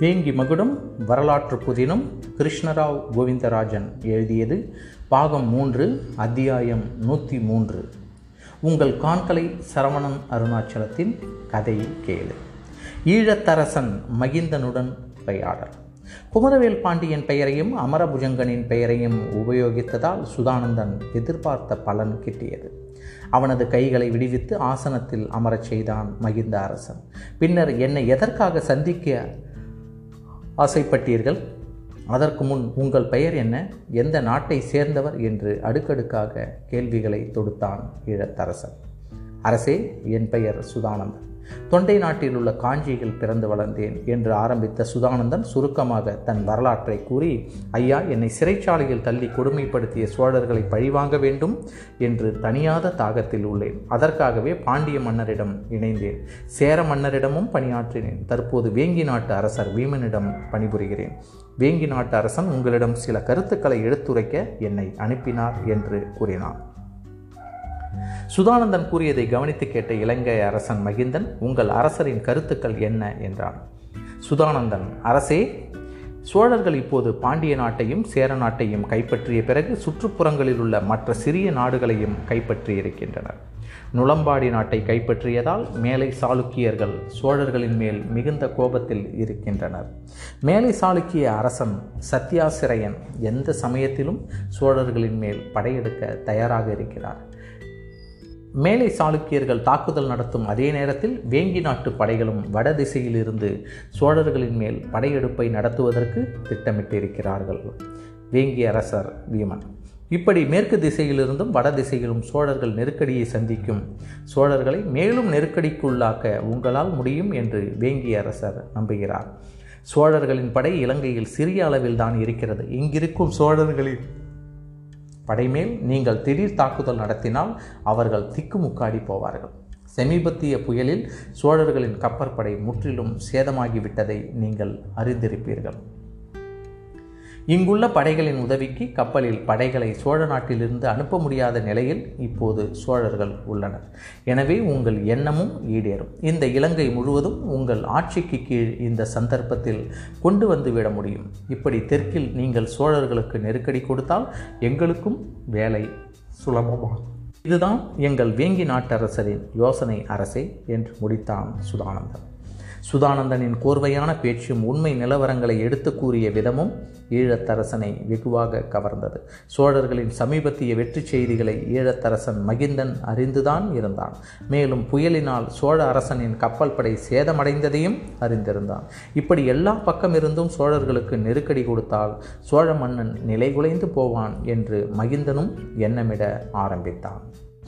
வேங்கி மகுடம் வரலாற்று புதினம் கிருஷ்ணராவ் கோவிந்தராஜன் எழுதியது பாகம் மூன்று அத்தியாயம் நூற்றி மூன்று. உங்கள் காண்கலை சரவணன் அருணாச்சலத்தின் கதை கேளு. ஈழத்தரசன் மகிந்தனுடன் உரையாடல் குமரவேல் பாண்டியன் பெயரையும் அமரபுஜங்கனின் பெயரையும் உபயோகித்ததால் சுதானந்தன் எதிர்பார்த்த பலன் கிட்டியது. அவனது கைகளை விடுவித்து ஆசனத்தில் அமரச் செய்தான் மகிந்த அரசன். பின்னர் என்னை எதற்காக சந்திக்க ஆசைப்பட்டீர்கள்? அதற்கு முன் உங்கள் பெயர் என்ன? எந்த நாட்டை சேர்ந்தவர்? என்று அடுக்கடுக்காக கேள்விகளை தொடுத்தான் ஈழத்தரசன் அரசே என் பெயர் சுதானந்தன். தொண்டை நாட்டில் உள்ள காஞ்சியில் பிறந்து வளர்ந்தேன் என்று ஆரம்பித்த சுதானந்தன் சுருக்கமாக தன் வரலாற்றை கூறி ஐயா என்னை சிறைச்சாலையில் தள்ளி கொடுமைப்படுத்திய சோழர்களை பழிவாங்க வேண்டும் என்று தனியாத தாகத்தில் உள்ளேன். அதற்காகவே பாண்டிய மன்னரிடம் இணைந்தேன். சேர மன்னரிடமும் பணியாற்றினேன். தற்போது வேங்கி நாட்டு அரசர் வீமனிடம் பணிபுரிகிறேன். வேங்கி நாட்டு அரசன் உங்களிடம் சில கருத்துக்களை எடுத்துரைக்க என்னை அனுப்பினார் என்று கூறினார் சுதானந்தன் கூறியதை கவனித்து கேட்ட இலங்கை அரசன் மகிந்தன் உங்கள் அரசரின் கருத்துக்கள் என்ன? என்றான். சுதானந்தன் அரசே சோழர்கள் இப்போது பாண்டிய நாட்டையும் சேர நாட்டையும் கைப்பற்றிய பிறகு சுற்றுப்புறங்களில் உள்ள மற்ற சிறிய நாடுகளையும் கைப்பற்றி இருக்கின்றனர். நுளம்பாடி நாட்டை கைப்பற்றியதால் மேலை சாளுக்கியர்கள் சோழர்களின் மேல் மிகுந்த கோபத்தில் இருக்கின்றனர். மேலை சாளுக்கிய அரசன் சத்யாசிரையன் எந்த சமயத்திலும் சோழர்களின் மேல் படையெடுக்க தயாராக இருக்கிறார். மேலை சாளுக்கியர்கள் தாக்குதல் நடத்தும் அதே நேரத்தில் வேங்கி நாட்டு படைகளும் வடதிசையிலிருந்து சோழர்களின் மேல் படையெடுப்பை நடத்துவதற்கு திட்டமிட்டிருக்கிறார்கள். வேங்கி அரசர் வீமன். இப்படி மேற்கு திசையிலிருந்தும் வட திசையிலும் சோழர்கள் நெருக்கடியை சந்திக்கும். சோழர்களை மேலும் நெருக்கடிக்குள்ளாக்க உங்களால் முடியும் என்று வேங்கி அரசர் நம்புகிறார். சோழர்களின் படை இலங்கையில் சிறிய அளவில் தான் இருக்கிறது. இங்கிருக்கும் சோழர்களின் படைமேல் நீங்கள் திடீர் தாக்குதல் நடத்தினால் அவர்கள் திக்குமுக்காடி போவார்கள். சமீபத்திய புயலில் சோழர்களின் கப்பற்படை முற்றிலும் சேதமாகிவிட்டதை நீங்கள் அறிந்திருப்பீர்கள். இங்குள்ள படைகளின் உதவிக்கு கப்பலில் படைகளை சோழ நாட்டிலிருந்து அனுப்ப முடியாத நிலையில் இப்போது சோழர்கள் உள்ளனர். எனவே உங்கள் எண்ணமும் ஈடேறும். இந்த இலங்கை முழுவதும் உங்கள் ஆட்சிக்கு கீழ் இந்த சந்தர்ப்பத்தில் கொண்டு வந்து விட முடியும். இப்படி தெற்கில் நீங்கள் சோழர்களுக்கு நெருக்கடி கொடுத்தால் எங்களுக்கும் வேலை சுலபமாகும் இதுதான் எங்கள் வேங்கி நாட்டரசரின் யோசனை அரசே என்று முடித்தான் சுதானந்தன். சுதானந்தனின் கோர்வையான பேச்சும் உண்மை நிலவரங்களை எடுத்து கூறிய விதமும் ஈழத்தரசனை வெகுவாக கவர்ந்தது. சோழர்களின் சமீபத்திய வெற்றி செய்திகளை ஈழத்தரசன் மகிந்தன் அறிந்துதான் இருந்தான். மேலும் புயலினால் சோழ அரசனின் கப்பல் படை சேதமடைந்ததையும் அறிந்திருந்தான். இப்படி எல்லா பக்கமிருந்தும் சோழர்களுக்கு நெருக்கடி கொடுத்தால் சோழ மன்னன் நிலைகுலைந்து போவான் என்று மகிந்தனும் எண்ணமிட ஆரம்பித்தான்.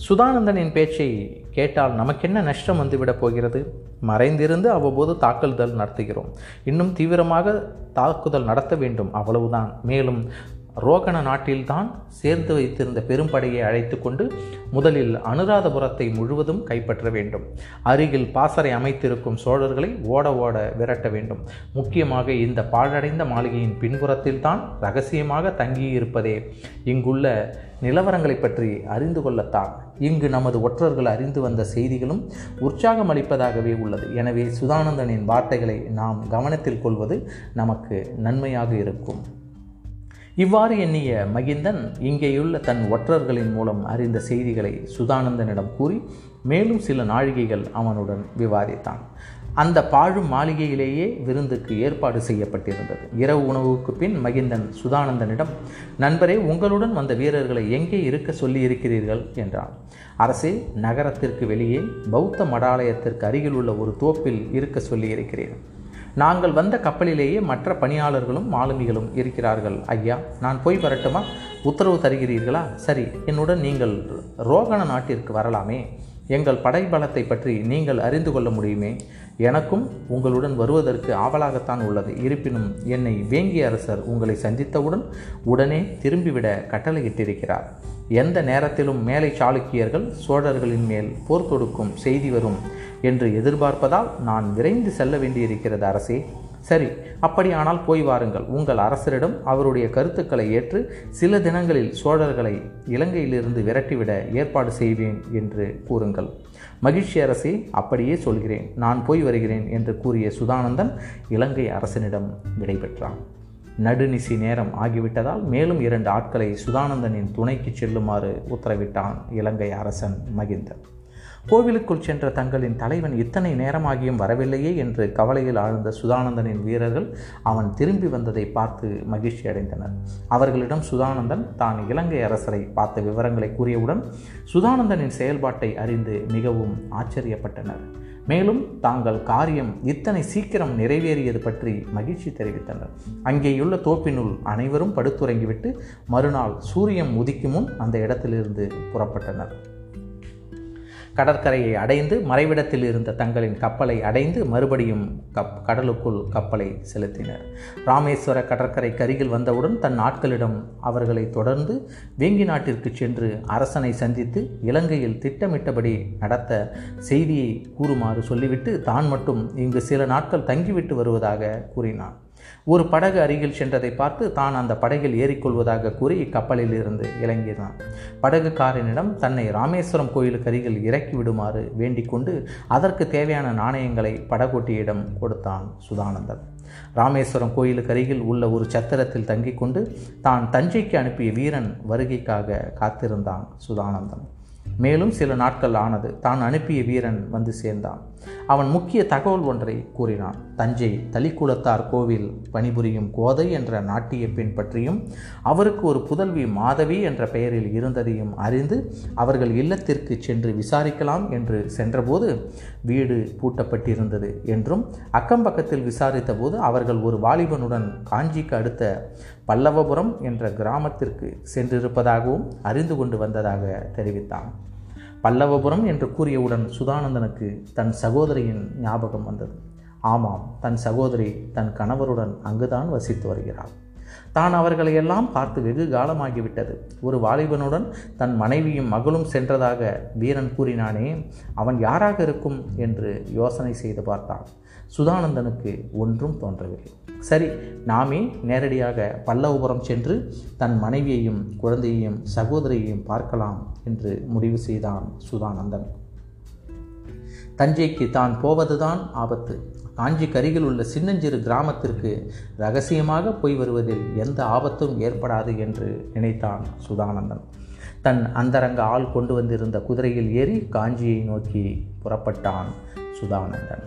சுதானந்தனின் பேச்சை கேட்டால் நமக்கென்ன நஷ்டம் வந்துவிடப் போகிறது? மறைந்திருந்து அவ்வப்போது தாக்குதல் நடத்துகிறோம். இன்னும் தீவிரமாக தாக்குதல் நடத்த வேண்டும். அவ்வளவுதான். மேலும் ரோகண நாட்டில்தான் சேர்த்து வைத்திருந்த பெரும்படையை அழைத்து கொண்டு முதலில் அனுராதபுரத்தை முழுவதும் கைப்பற்ற வேண்டும். அருகில் பாசறை அமைத்திருக்கும் சோழர்களை ஓட ஓட விரட்ட வேண்டும். முக்கியமாக இந்த பாழடைந்த மாளிகையின் பின்புறத்தில் தான் ரகசியமாக தங்கியிருப்பதே. இங்குள்ள நிலவரங்களை பற்றி அறிந்து கொள்ளத்தான். இங்கு நமது ஒற்றர்கள் அறிந்து வந்த செய்திகளும் உற்சாகம் அளிப்பதாகவே உள்ளது. எனவே சுதானந்தனின் வார்த்தைகளை நாம் கவனத்தில் கொள்வது நமக்கு நன்மையாக இருக்கும். இவ்வாறு எண்ணிய மகிந்தன் இங்கேயுள்ள தன் ஒற்றர்களின் மூலம் அறிந்த செய்திகளை சுதானந்தனிடம் கூறி மேலும் சில நாழிகைகள் அவனுடன் விவாதித்தான். அந்த பாழும் மாளிகையிலேயே விருந்துக்கு ஏற்பாடு செய்யப்பட்டிருந்தது. இரவு உணவுக்கு பின் மகிந்தன் சுதானந்தனிடம் நண்பரே உங்களுடன் வந்த வீரர்களை எங்கே இருக்க சொல்லி இருக்கிறீர்கள் என்றான். அரசே நகரத்திற்கு வெளியே பௌத்த மடாலயத்திற்கு அருகில் உள்ள ஒரு தோப்பில் இருக்க சொல்லியிருக்கிறேன். நாங்கள் வந்த கப்பலிலேயே மற்ற பணியாளர்களும் மாலுமிகளும் இருக்கிறார்கள். ஐயா நான் போய் வரட்டுமா? உத்தரவு தருகிறீர்களா? சரி என்னுடன் நீங்கள் ரோகண நாட்டிற்கு வரலாமே. எங்கள் படைபலத்தை பற்றி நீங்கள் அறிந்து கொள்ள முடியுமே. எனக்கும் உங்களுடன் வருவதற்கு ஆவலாகத்தான் உள்ளது. இருப்பினும் என்னை வேங்கிய அரசர் உங்களை சந்தித்தவுடன் உடனே திரும்பிவிட கட்டளையிட்டிருக்கிறார். எந்த நேரத்திலும் மேலை சாளுக்கியர்கள் சோழர்களின் மேல் போர் தொடுக்கும் செய்தி வரும் என்று எதிர்பார்ப்பதால் நான் விரைந்து செல்ல வேண்டியிருக்கிறது அரசே. சரி அப்படியானால் போய் வாருங்கள். உங்கள் அரசரிடம் அவருடைய கருத்துக்களை ஏற்று சில தினங்களில் சோழர்களை இலங்கையிலிருந்து விரட்டிவிட ஏற்பாடு செய்வேன் என்று கூறுங்கள். மகிழ்ச்சி அரசே அப்படியே சொல்கிறேன். நான் போய் வருகிறேன் என்று கூறிய சுதானந்தன் இலங்கை அரசனிடம் விடைபெற்றான். நடுநிசி நேரம் ஆகிவிட்டதால் மேலும் இரண்டு ஆட்களை சுதானந்தனின் துணைக்கு செல்லுமாறு உத்தரவிட்டான் இலங்கை அரசன் மகிந்தன். கோவிலுக்குள் சென்ற தங்களின் தலைவன் இத்தனை நேரமாகியும் வரவில்லையே என்று கவலையில் ஆழ்ந்த சுதானந்தனின் வீரர்கள் அவன் திரும்பி வந்ததை பார்த்து மகிழ்ச்சி அடைந்தனர். அவர்களிடம் சுதானந்தன் தான் இலங்கை அரசரை பார்த்த விவரங்களை கூறியவுடன் சுதானந்தனின் செயல்பாட்டை அறிந்து மிகவும் ஆச்சரியப்பட்டனர். மேலும் தாங்கள் காரியம் இத்தனை சீக்கிரம் நிறைவேறியது பற்றி மகிழ்ச்சி தெரிவித்தனர். அங்கேயுள்ள தோப்பினுள் அனைவரும் படுத்துறங்கிவிட்டு மறுநாள் சூரியன் உதிக்கும் முன் அந்த இடத்திலிருந்து புறப்பட்டனர். கடற்கரையை அடைந்து மறைவிடத்தில் இருந்த தங்களின் கப்பலை அடைந்து மறுபடியும் கப் கடலுக்குள் கப்பலை செலுத்தினர். ராமேஸ்வர கடற்கரை கருகில் வந்தவுடன் தன் ஆட்களிடம் அவர்களை தொடர்ந்து வேங்கி நாட்டிற்கு சென்று அரசனை சந்தித்து இலங்கையில் திட்டமிட்டபடி நடத்த செய்தியை கூறுமாறு சொல்லிவிட்டு தான் மட்டும் இங்கு சில நாட்கள் தங்கிவிட்டு வருவதாக கூறினான். ஒரு படகு அருகில் சென்றதை பார்த்து தான் அந்த படகில் ஏறிக்கொள்வதாக கூறி கப்பலில் இருந்து இறங்கினான் படகுக்காரனிடம் தன்னை ராமேஸ்வரம் கோயிலுக்கு அருகில் இறக்கி விடுமாறு வேண்டிக் கொண்டு அதற்கு தேவையான நாணயங்களை படகோட்டியிடம் கொடுத்தான் சுதானந்தன். ராமேஸ்வரம் கோயிலுக்கு அருகில் உள்ள ஒரு சத்திரத்தில் தங்கிக் கொண்டு தான் தஞ்சைக்கு அனுப்பிய வீரன் வருகைக்காக காத்திருந்தான் சுதானந்தன். மேலும் சில நாட்கள் ஆனது தான் அனுப்பிய வீரன் வந்து சேர்ந்தான். அவன் முக்கிய தகவல் ஒன்றை கூறினான். தஞ்சை தலிக்குளத்தார் கோவில் பணிபுரியும் கோதை என்ற நாட்டிய பெண் பற்றியும் அவருக்கு ஒரு புதல்வி மாதவி என்ற பெயரில் இருந்ததையும் அறிந்து அவர்கள் இல்லத்திற்கு சென்று விசாரிக்கலாம் என்று சென்றபோது வீடு பூட்டப்பட்டிருந்தது என்றும் அக்கம் பக்கத்தில் அவர்கள் ஒரு வாலிபனுடன் காஞ்சிக்கு அடுத்த பல்லவபுரம் என்ற கிராமத்திற்கு சென்றிருப்பதாகவும் அறிந்து கொண்டு வந்ததாக தெரிவித்தான். பல்லவபுரம் என்று கூறியவுடன் சுதானந்தனுக்கு தன் சகோதரியின் ஞாபகம் வந்தது. ஆமாம் தன் சகோதரி தன் கணவருடன் அங்குதான் வசித்து வருகிறாள். தான் அவர்களையெல்லாம் பார்த்து வெகு காலமாகிவிட்டது. ஒரு வாலிபனுடன் தன் மனைவியும் மகளும் சென்றதாக வீரன் கூறினானே அவன் யாராக இருக்கும் என்று யோசனை செய்து பார்த்தான். சுதானந்தனுக்கு ஒன்றும் தோன்றவில்லை. சரி நாமே நேரடியாக பல்லவபுரம் சென்று தன் மனைவியையும் குழந்தையையும் சகோதரியையும் பார்க்கலாம் என்று முடிவு செய்தான் சுதானந்தன். தஞ்சைக்கு தான் போவதுதான் ஆபத்து. காஞ்சிக்கு அருகில் உள்ள சின்னஞ்சிறு கிராமத்திற்கு ரகசியமாக போய் வருவதில் எந்த ஆபத்தும் ஏற்படாது என்று நினைத்தான் சுதானந்தன். தன் அந்தரங்க ஆள் கொண்டு வந்திருந்த குதிரையில் ஏறி காஞ்சியை நோக்கி புறப்பட்டான் சுதானந்தன்.